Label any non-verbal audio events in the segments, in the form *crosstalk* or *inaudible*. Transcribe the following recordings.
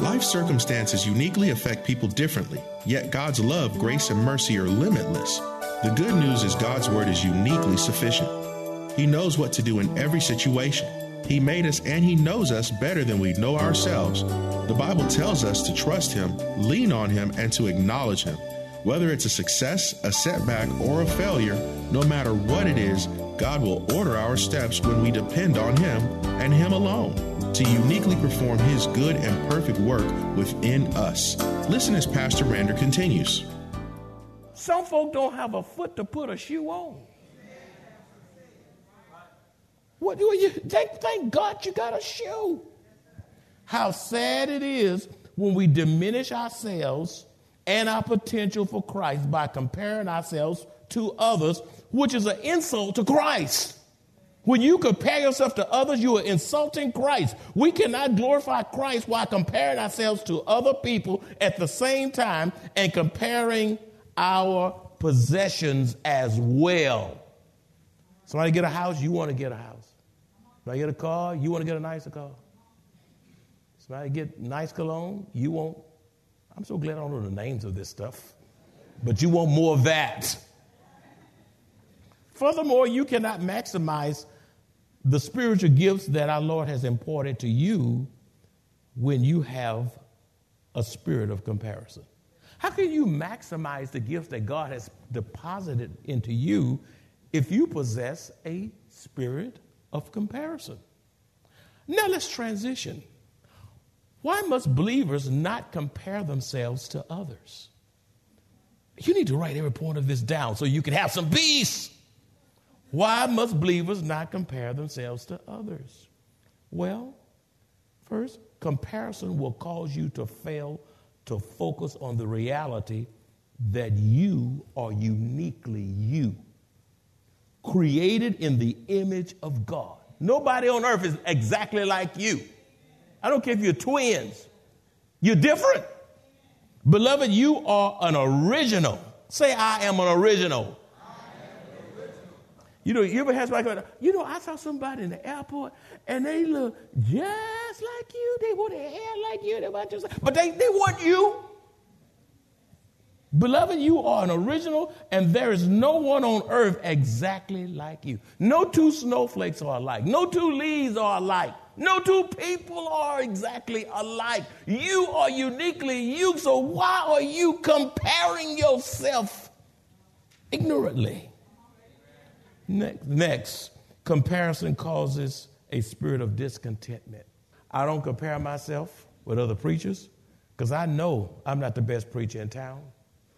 Life circumstances uniquely affect people differently, yet God's love, grace, and mercy are limitless. The good news is God's word is uniquely sufficient. He knows what to do in every situation. He made us and He knows us better than we know ourselves. The Bible tells us to trust Him, lean on Him, and to acknowledge Him. Whether it's a success, a setback, or a failure, no matter what it is, God will order our steps when we depend on Him and Him alone to uniquely perform His good and perfect work within us. Listen as Pastor Rander continues. Some folk don't have a foot to put a shoe on. What do you thank, thank God you got a shoe? How sad it is when we diminish ourselves and our potential for Christ by comparing ourselves to others, which is an insult to Christ. When you compare yourself to others, you are insulting Christ. We cannot glorify Christ while comparing ourselves to other people at the same time and comparing our possessions as well. Somebody get a house, you want to get a house. Somebody get a car, you want to get a nicer car. Somebody get nice cologne, you want. I'm so glad I don't know the names of this stuff, but you want more of that. Furthermore, you cannot maximize the spiritual gifts that our Lord has imparted to you when you have a spirit of comparison. How can you maximize the gifts that God has deposited into you if you possess a spirit of comparison? Now let's transition. Why must believers not compare themselves to others? You need to write every point of this down so you can have some peace. Why must believers not compare themselves to others? Well, first, comparison will cause you to fail to focus on the reality that you are uniquely you, created in the image of God. Nobody on earth is exactly like you. I don't care if you're twins, you're different. Beloved, you are an original. Say, I am an original. You know, you ever had somebody, you know, I saw somebody in the airport and they look just like you. They wore their hair like you. They were just, but they, they weren't you. Beloved, you are an original, and there is no one on earth exactly like you. No two snowflakes are alike. No two leaves are alike. No two people are exactly alike. You are uniquely you, so why are you comparing yourself ignorantly? Next, comparison causes a spirit of discontentment. I don't compare myself with other preachers because I know I'm not the best preacher in town.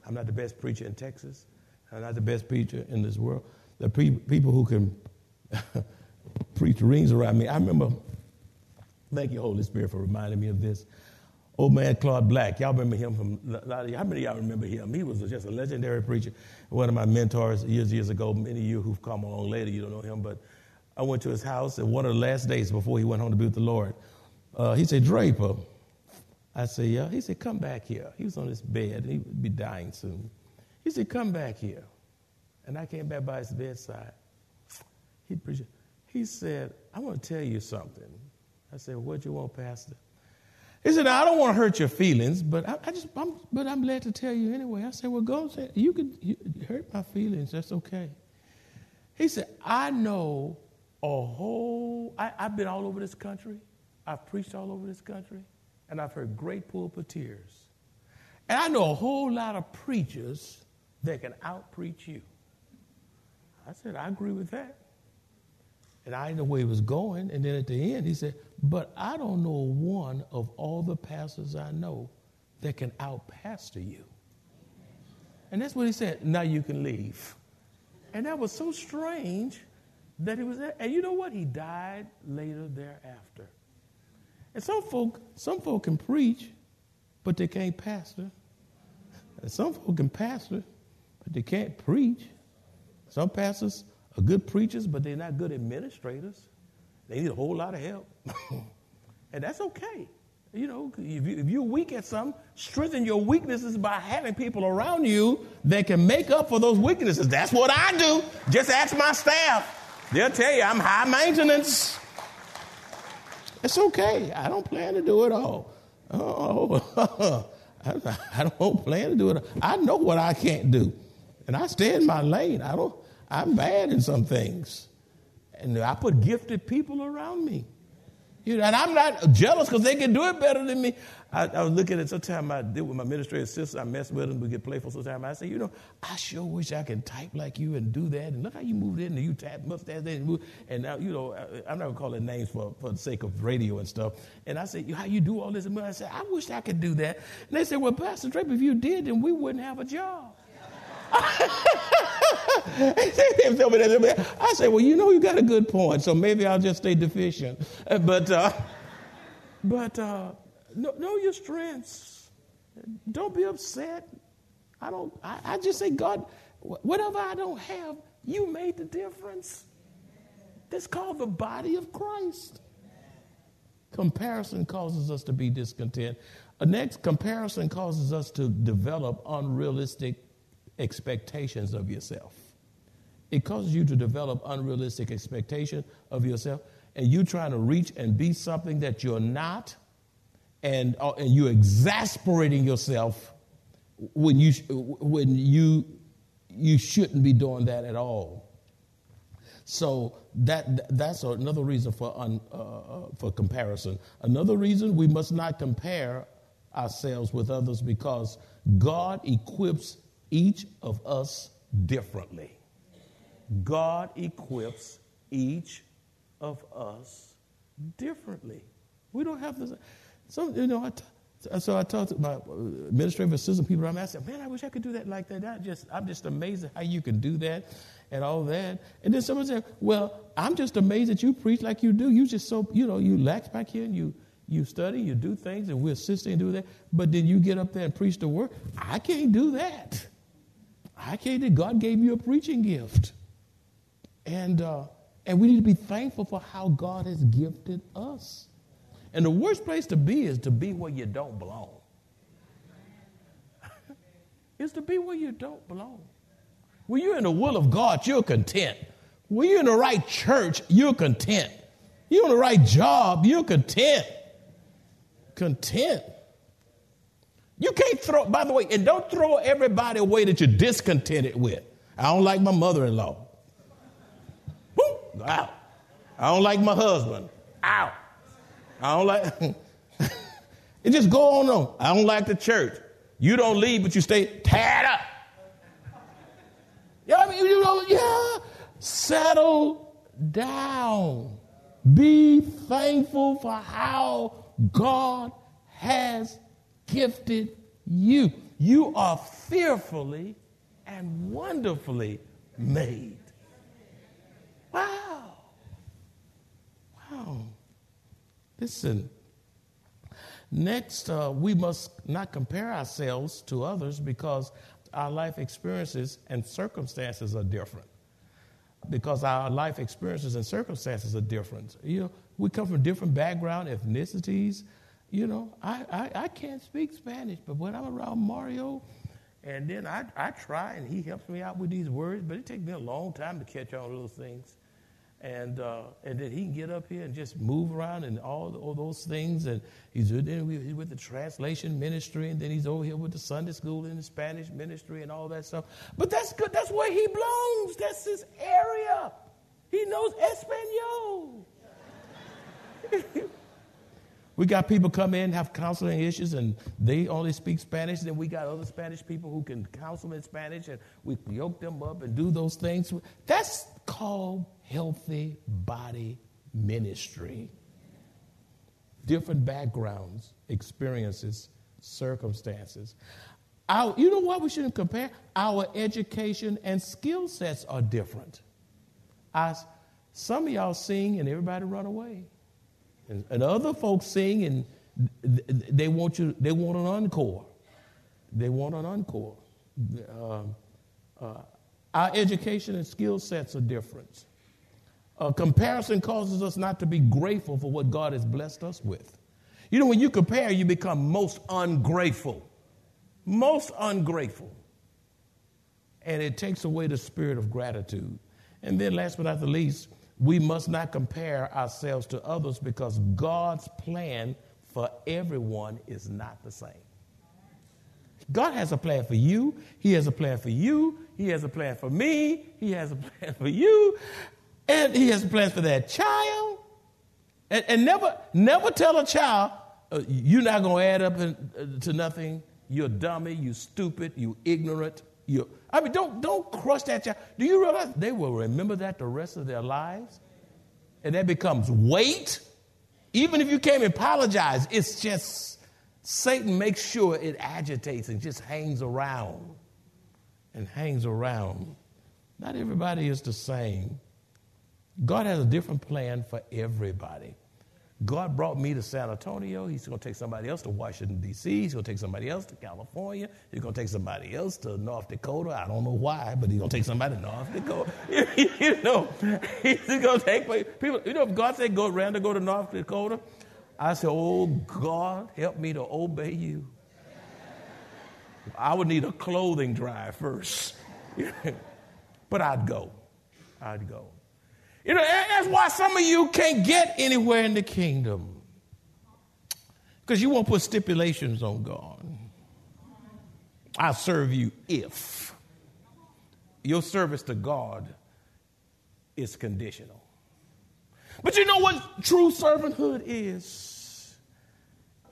I'm not the best preacher in Texas. I'm not the best preacher in this world. The pe- people who can *laughs* preach rings around me. I remember, thank you, Holy Spirit, for reminding me of this. Old man Claude Black, y'all remember him from, how many of y'all remember him? He was just a legendary preacher, one of my mentors years, years ago. Many of you who've come along later, you don't know him, but I went to his house, and one of the last days before he went home to be with the Lord, uh, he said, Draper, I said, yeah. He said, come back here. He was on his bed. He would be dying soon. He said, come back here. And I came back by his bedside. He, he said, I want to tell you something. I said, what you want, Pastor? He said, I don't want to hurt your feelings, but I, I just, I'm, but I'm glad to tell you anyway. I said, well, go say, you can you hurt my feelings. That's okay. He said, I know a whole, I, I've been all over this country. I've preached all over this country and I've heard great pulpiteers. And I know a whole lot of preachers that can outpreach you. I said, I agree with that. And I didn't know where he was going. And then at the end, he said, But I don't know one of all the pastors I know that can outpastor you. And that's what he said. Now you can leave. And that was so strange that he was. And you know what? He died later thereafter. And some folk, some folk can preach, but they can't pastor. And some folk can pastor, but they can't preach. Some pastors are good preachers, but they're not good administrators. They need a whole lot of help. *laughs* and that's okay. You know, if, you, are weak at something, strengthen your weaknesses by having people around you that can make up for those weaknesses. That's what I do. Just ask my staff. They'll tell you I'm high maintenance. It's okay. I don't plan to do it all. Oh, *laughs* I, don't plan to do it. I know what I can't do, and I stay in my lane. I don't. I'm bad in some things, and I put gifted people around me. You know, and I'm not jealous because they can do it better than me. I, I was looking at sometimes I did with my administrative assistant. I mess with them. We get playful sometimes. I say, you know, I sure wish I could type like you and do that. And look how you moved in and you tap mustache and move. And now, you know, I'm not gonna call it names for, for the sake of radio and stuff. And I say, how you do all this? And I said, I wish I could do that. And they said, well, Pastor Drape, if you did, then we wouldn't have a job. *laughs* I say, well, you know, you got a good point, so maybe I'll just stay deficient. Uh, but, uh, but uh, know, know, your strengths. Don't be upset. I don't. I, I just say, God, whatever I don't have, you made the difference. That's called the body of Christ. Comparison causes us to be discontent. Next comparison causes us to develop unrealistic expectations of yourself. It causes you to develop unrealistic expectation of yourself, and you trying to reach and be something that you're not, and, uh, and you're exasperating yourself when you when you you shouldn't be doing that at all. So that that's another reason for un, uh, uh, for comparison. Another reason we must not compare ourselves with others because God equips each of us differently. God equips each of us differently. We don't have to. So, you know, I t- so I talked to my administrative assistant people around me. I said, man, I wish I could do that like that. I just, I'm just amazed at how you can do that and all that. And then someone said, well, I'm just amazed that you preach like you do. You just so, you know, you lax back here and you, you study, you do things, and we're assisting and do that. But then you get up there and preach the word. I can't do that. I can't. God gave you a preaching gift. And, uh, and we need to be thankful for how God has gifted us. And the worst place to be is to be where you don't belong. *laughs* is to be where you don't belong. When you're in the will of God, you're content. When you're in the right church, you're content. You're in the right job, you're content. Content. You can't throw, by the way, and don't throw everybody away that you're discontented with. I don't like my mother in law. Out. I don't like my husband. Out. I don't like. *laughs* it just go on on. I don't like the church. You don't leave, but you stay tied up. You Yeah, I mean, you know, yeah. Settle down. Be thankful for how God has gifted you. You are fearfully and wonderfully made. Wow. Wow. Listen. Next, uh, we must not compare ourselves to others because our life experiences and circumstances are different. Because our life experiences and circumstances are different. You know, we come from different background, ethnicities, you know, I, I, I can't speak Spanish, but when I'm around Mario, and then I, I try and he helps me out with these words, but it takes me a long time to catch on to those things. And, uh, and then he can get up here and just move around and all, all those things. And he's with, he's with the translation ministry, and then he's over here with the Sunday school and the Spanish ministry and all that stuff. But that's good. That's where he belongs. That's his area. He knows Espanol. *laughs* We got people come in, have counseling issues, and they only speak Spanish. Then we got other Spanish people who can counsel in Spanish, and we yoke them up and do those things. That's called healthy body ministry. Different backgrounds, experiences, circumstances. Our, you know what we shouldn't compare? Our education and skill sets are different. I, some of y'all sing and everybody run away. And, and other folks sing and they want you, they want an encore. They want an encore. Um, uh, our education and skill sets are different. Uh, comparison causes us not to be grateful for what God has blessed us with. You know, when you compare, you become most ungrateful. Most ungrateful. And it takes away the spirit of gratitude. And then, last but not the least, we must not compare ourselves to others because God's plan for everyone is not the same. God has a plan for you. He has a plan for you. He has a plan for me. He has a plan for you. And he has a plan for that child. And, and never, never tell a child, uh, you're not going to add up in, uh, to nothing. You're dummy. You're stupid. You're ignorant. You're, I mean, don't, don't crush that child. Do you realize they will remember that the rest of their lives? And that becomes weight. Even if you can't apologize, it's just Satan makes sure it agitates and just hangs around and hangs around. Not everybody is the same. God has a different plan for everybody. God brought me to San Antonio. He's going to take somebody else to Washington, D.C. He's going to take somebody else to California. He's going to take somebody else to North Dakota. I don't know why, but he's going to take somebody to North Dakota. *laughs* you know, *laughs* he's going to take people. You know, if God said go to go to North Dakota, I said, Oh, God, help me to obey you. I would need a clothing drive first. *laughs* but I'd go. I'd go. You know, that's why some of you can't get anywhere in the kingdom. Because you won't put stipulations on God. I'll serve you if. Your service to God is conditional. But you know what true servanthood is?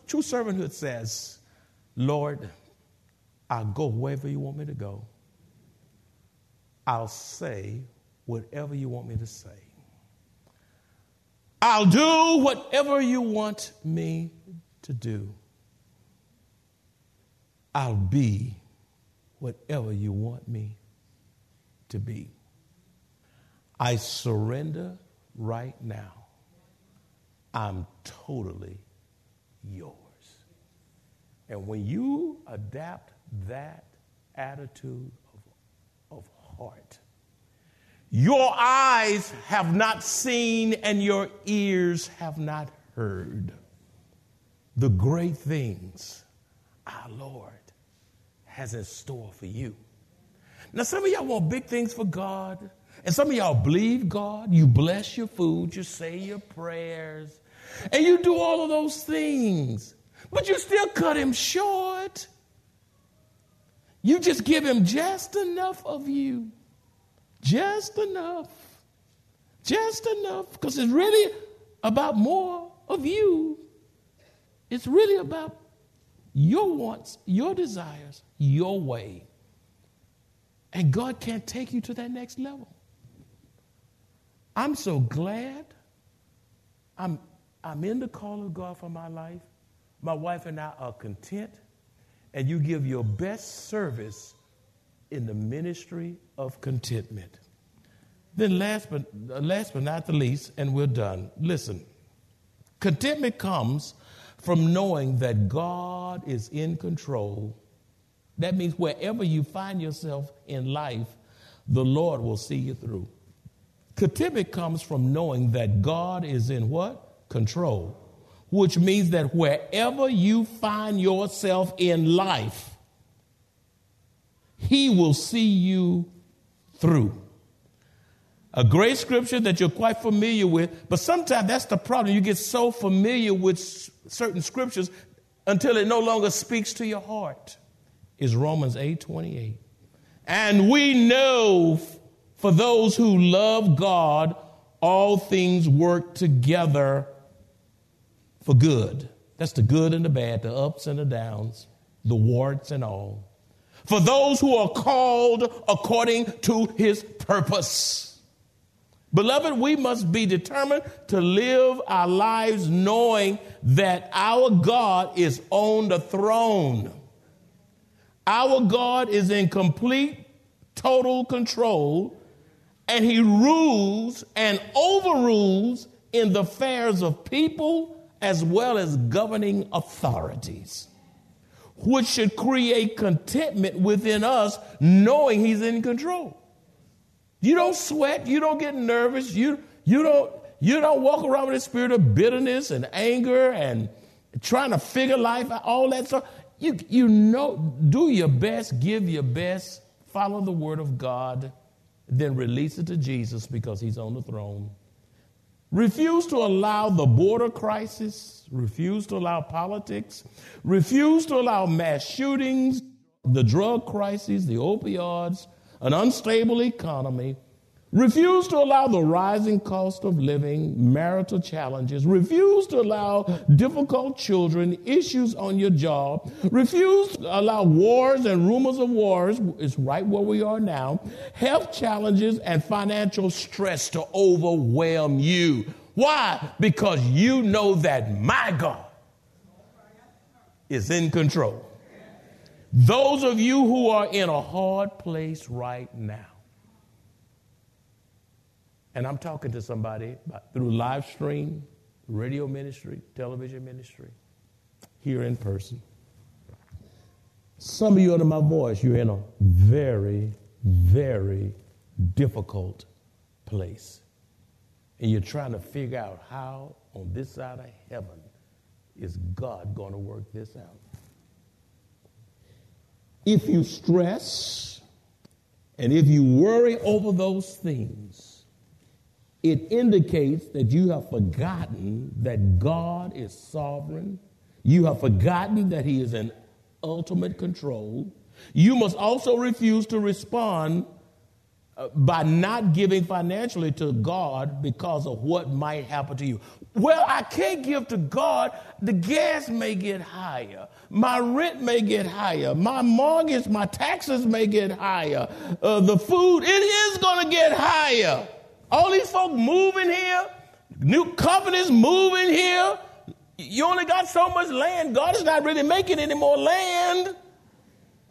True servanthood says, Lord, I'll go wherever you want me to go. I'll say whatever you want me to say. I'll do whatever you want me to do. I'll be whatever you want me to be. I surrender right now. I'm totally yours. And when you adapt that attitude of, of heart, your eyes have not seen and your ears have not heard the great things our Lord has in store for you. Now, some of y'all want big things for God, and some of y'all believe God. You bless your food, you say your prayers, and you do all of those things, but you still cut Him short. You just give Him just enough of you. Just enough. Just enough. Because it's really about more of you. It's really about your wants, your desires, your way. And God can't take you to that next level. I'm so glad I'm, I'm in the call of God for my life. My wife and I are content, and you give your best service in the ministry of contentment. Then, last but, uh, last but not the least, and we're done. Listen, contentment comes from knowing that God is in control. That means wherever you find yourself in life, the Lord will see you through. Contentment comes from knowing that God is in what? Control. Which means that wherever you find yourself in life, he will see you through. A great scripture that you're quite familiar with, but sometimes that's the problem. You get so familiar with certain scriptures until it no longer speaks to your heart. Is Romans 8 28. And we know for those who love God, all things work together for good. That's the good and the bad, the ups and the downs, the warts and all for those who are called according to his purpose. Beloved, we must be determined to live our lives knowing that our God is on the throne. Our God is in complete, total control, and He rules and overrules in the affairs of people as well as governing authorities, which should create contentment within us knowing He's in control. You don't sweat, you don't get nervous, you, you, don't, you don't walk around with a spirit of bitterness and anger and trying to figure life out, all that stuff. You, you know, do your best, give your best, follow the word of God, then release it to Jesus because he's on the throne. Refuse to allow the border crisis, refuse to allow politics, refuse to allow mass shootings, the drug crisis, the opioids, an unstable economy, refuse to allow the rising cost of living, marital challenges, refuse to allow difficult children, issues on your job, refuse to allow wars and rumors of wars, is right where we are now, health challenges and financial stress to overwhelm you. Why? Because you know that my God is in control. Those of you who are in a hard place right now, and I'm talking to somebody through live stream, radio ministry, television ministry, here in person. Some of you under my voice, you're in a very, very difficult place. And you're trying to figure out how on this side of heaven is God going to work this out. If you stress and if you worry over those things, it indicates that you have forgotten that God is sovereign. You have forgotten that He is in ultimate control. You must also refuse to respond uh, by not giving financially to God because of what might happen to you. Well, I can't give to God. The gas may get higher. My rent may get higher. My mortgage, my taxes may get higher. Uh, the food, it is going to get higher. All these folk moving here, new companies moving here. You only got so much land. God is not really making any more land.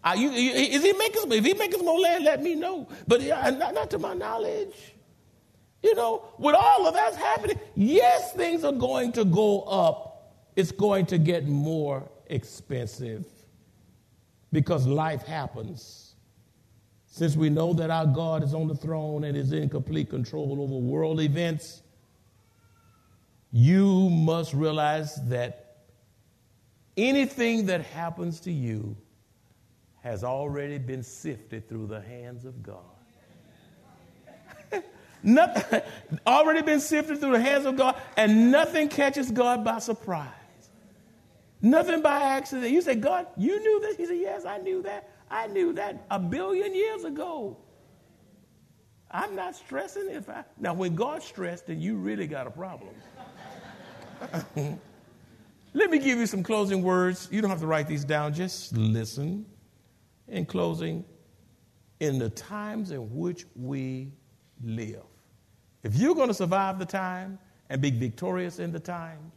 Are you, is he making, if he making more land, let me know. But not, not to my knowledge. You know, with all of that happening, yes, things are going to go up. It's going to get more expensive because life happens. Since we know that our God is on the throne and is in complete control over world events, you must realize that anything that happens to you has already been sifted through the hands of God. *laughs* nothing, *laughs* already been sifted through the hands of God, and nothing catches God by surprise. Nothing by accident. You say, God, you knew this? He said, Yes, I knew that. I knew that a billion years ago. I'm not stressing if I. Now, when God's stressed, then you really got a problem. *laughs* Let me give you some closing words. You don't have to write these down, just listen. In closing, in the times in which we live, if you're going to survive the time and be victorious in the time,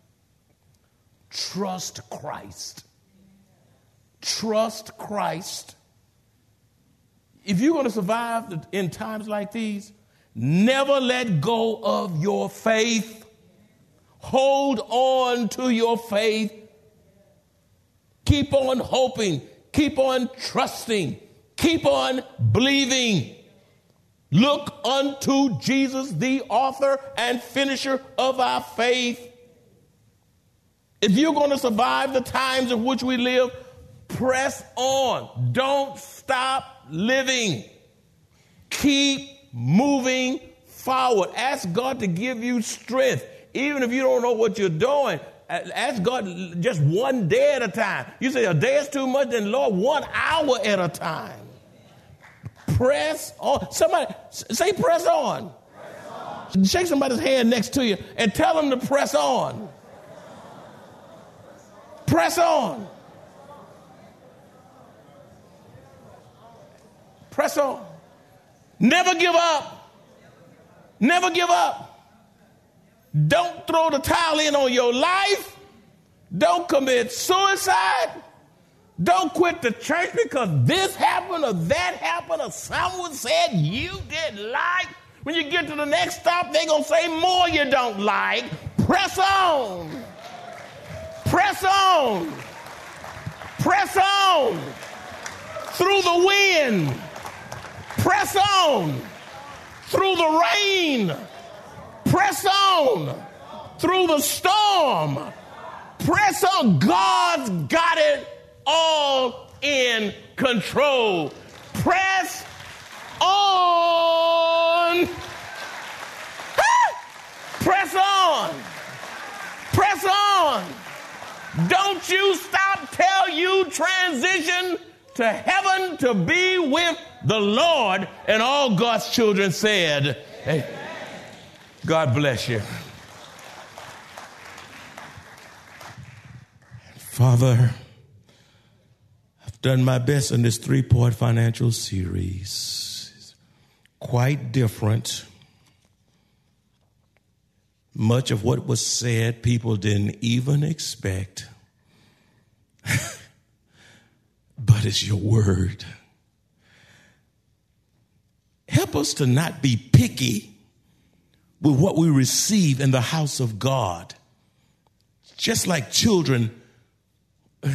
trust Christ. Trust Christ. If you're going to survive in times like these, never let go of your faith. Hold on to your faith. Keep on hoping. Keep on trusting. Keep on believing. Look unto Jesus, the author and finisher of our faith. If you're going to survive the times in which we live, press on. Don't stop living. Keep moving forward. Ask God to give you strength. Even if you don't know what you're doing, Ask God just one day at a time. You say a day is too much, then Lord, one hour at a time. Press on. Somebody say, press on. press on. Shake somebody's hand next to you and tell them to press on. Press on. Press on. Never give up. Never give up. Don't throw the towel in on your life. Don't commit suicide. Don't quit the church because this happened or that happened or someone said you didn't like. When you get to the next stop, they're going to say more you don't like. Press on. Press on. Press on. Through the wind. Press on. Through the rain. Press on. Through the storm. Press on. God's got it all in control. Press on. Press on. Press on. Don't you stop till you transition to heaven to be with the Lord. And all God's children said, hey, God bless you. Father, I've done my best in this three part financial series. Quite different much of what was said, people didn't even expect. *laughs* but it's your word. Help us to not be picky with what we receive in the house of God. Just like children uh,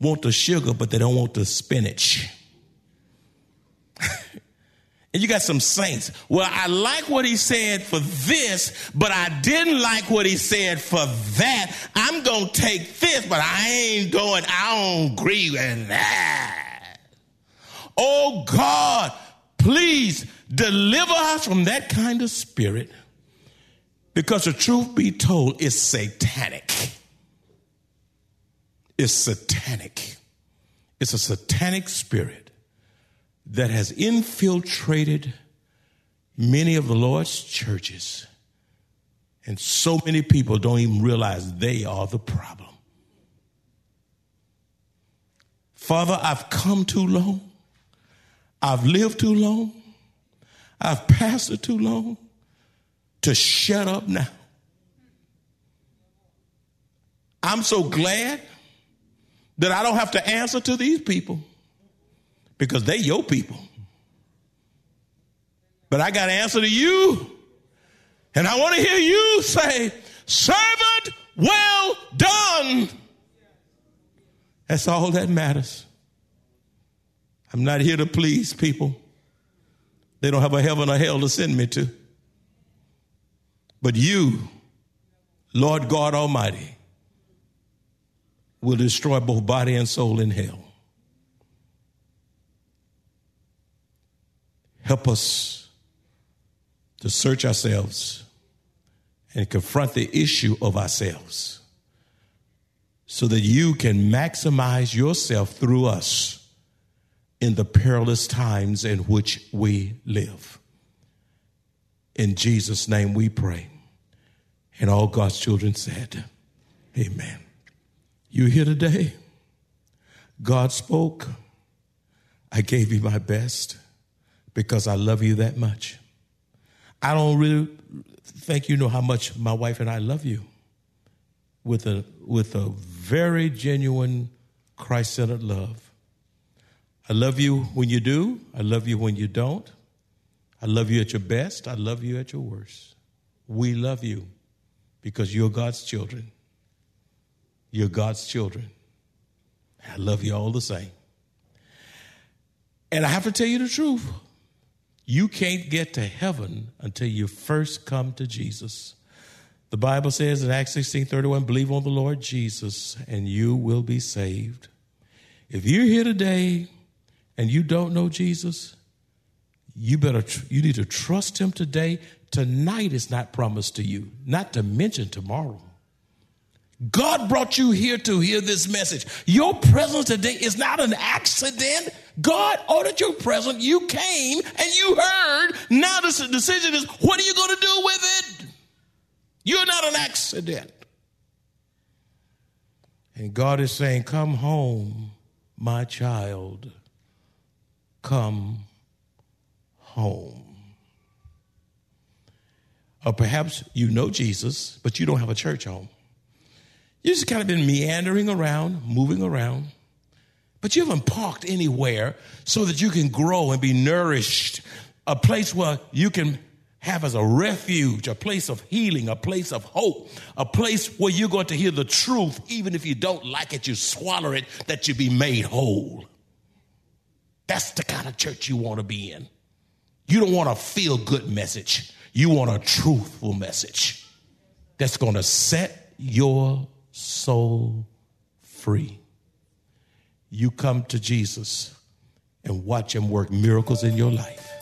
want the sugar, but they don't want the spinach. And you got some saints. Well, I like what he said for this, but I didn't like what he said for that. I'm going to take this, but I ain't going, I don't agree with that. Oh God, please deliver us from that kind of spirit because the truth be told, it's satanic. It's satanic. It's a satanic spirit that has infiltrated many of the Lord's churches. And so many people don't even realize they are the problem. Father, I've come too long. I've lived too long. I've pastored too long to shut up now. I'm so glad that I don't have to answer to these people because they your people. But I got to answer to you. And I want to hear you say, servant, well done. That's all that matters. I'm not here to please people. They don't have a heaven or hell to send me to. But you, Lord God Almighty, will destroy both body and soul in hell. Help us to search ourselves and confront the issue of ourselves so that you can maximize yourself through us in the perilous times in which we live. In Jesus' name we pray. And all God's children said, Amen. You here today? God spoke. I gave you my best because I love you that much. I don't really think you know how much my wife and I love you with a, with a very genuine Christ centered love. I love you when you do, I love you when you don't. I love you at your best, I love you at your worst. We love you because you're God's children. You're God's children. I love you all the same. And I have to tell you the truth. You can't get to heaven until you first come to Jesus. The Bible says in Acts 16 31, believe on the Lord Jesus and you will be saved. If you're here today and you don't know Jesus, you better you need to trust him today. Tonight is not promised to you, not to mention tomorrow. God brought you here to hear this message. Your presence today is not an accident. God ordered your presence. You came and you heard. Now the decision is what are you going to do with it? You're not an accident. And God is saying, Come home, my child. Come home. Or perhaps you know Jesus, but you don't have a church home. You just kind of been meandering around, moving around, But you haven't parked anywhere so that you can grow and be nourished. A place where you can have as a refuge, a place of healing, a place of hope, a place where you're going to hear the truth, even if you don't like it, you swallow it, that you be made whole. That's the kind of church you want to be in. You don't want a feel good message, you want a truthful message that's going to set your soul free. You come to Jesus and watch him work miracles in your life.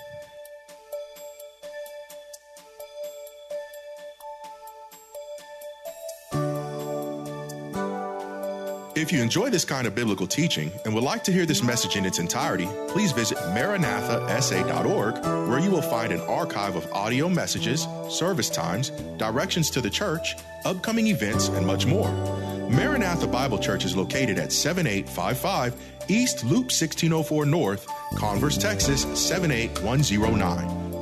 If you enjoy this kind of biblical teaching and would like to hear this message in its entirety, please visit maranathasa.org, where you will find an archive of audio messages, service times, directions to the church, upcoming events, and much more. Maranatha Bible Church is located at 7855 East Loop 1604 North, Converse, Texas 78109.